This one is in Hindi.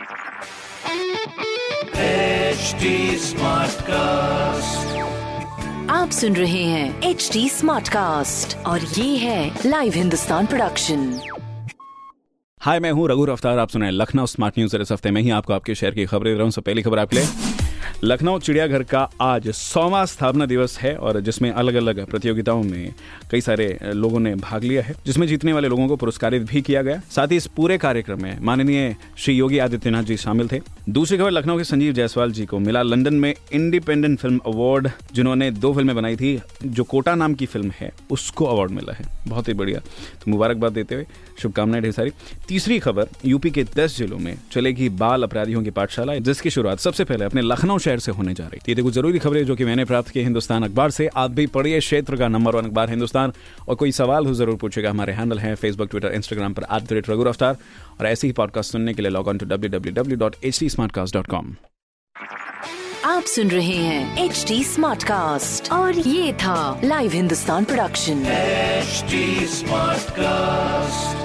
HD कास्ट आप सुन रहे हैं एच डी स्मार्ट कास्ट और ये है लाइव हिंदुस्तान प्रोडक्शन हाय मैं हूँ रघु अफ्तार आप सुन रहे हैं लखनऊ स्मार्ट न्यूज़ हफ़्ते में ही आपको आपके शहर की खबरें दे रहा हूँ पहली खबर आपके लिए। लखनऊ चिड़ियाघर का आज सौवा स्थापना दिवस है और जिसमें अलग अलग प्रतियोगिताओं में कई सारे लोगों ने भाग लिया है, जिसमें जीतने वाले लोगों को पुरस्कारित भी किया गया। साथ ही इस पूरे कार्यक्रम में माननीय श्री योगी आदित्यनाथ जी शामिल थे। दूसरी खबर लखनऊ के संजीव जायसवाल जी को मिला लंदन में इंडिपेंडेंट फ़िल्म अवार्ड, जिन्होंने दो फ़िल्में बनाई थी, जो कोटा नाम की फ़िल्म है, उसको अवार्ड मिला है। बहुत ही बढ़िया। तो मुबारकबाद देते हुए, शुभकामनाएँ ढेर सारी। तीसरी खबर, यूपी के दस जिलों में चलेगी बाल अपराधियों की पाठशाला, जिसकी शुरुआत सबसे पहले अपने लखनऊ शहर से होने जा रही थी। कुछ ज़रूरी खबरें जो कि मैंने प्राप्त की हिंदुस्तान अखबार से। आप भी पढ़िए क्षेत्र का नंबर वन अखबार हिंदुस्तान। और कोई सवाल हो, ज़रूर पूछेगा। हमारे हैंडल है फेसबुक ट्विटर इंस्टाग्राम पर at the rate Raghu Raftaar. और ऐसे ही पॉडकास्ट सुनने के लिए log on to W W W dot H D smartcast dot com आप सुन रहे हैं एच डी स्मार्ट कास्ट और ये था live Hindustan production smart Smartcast.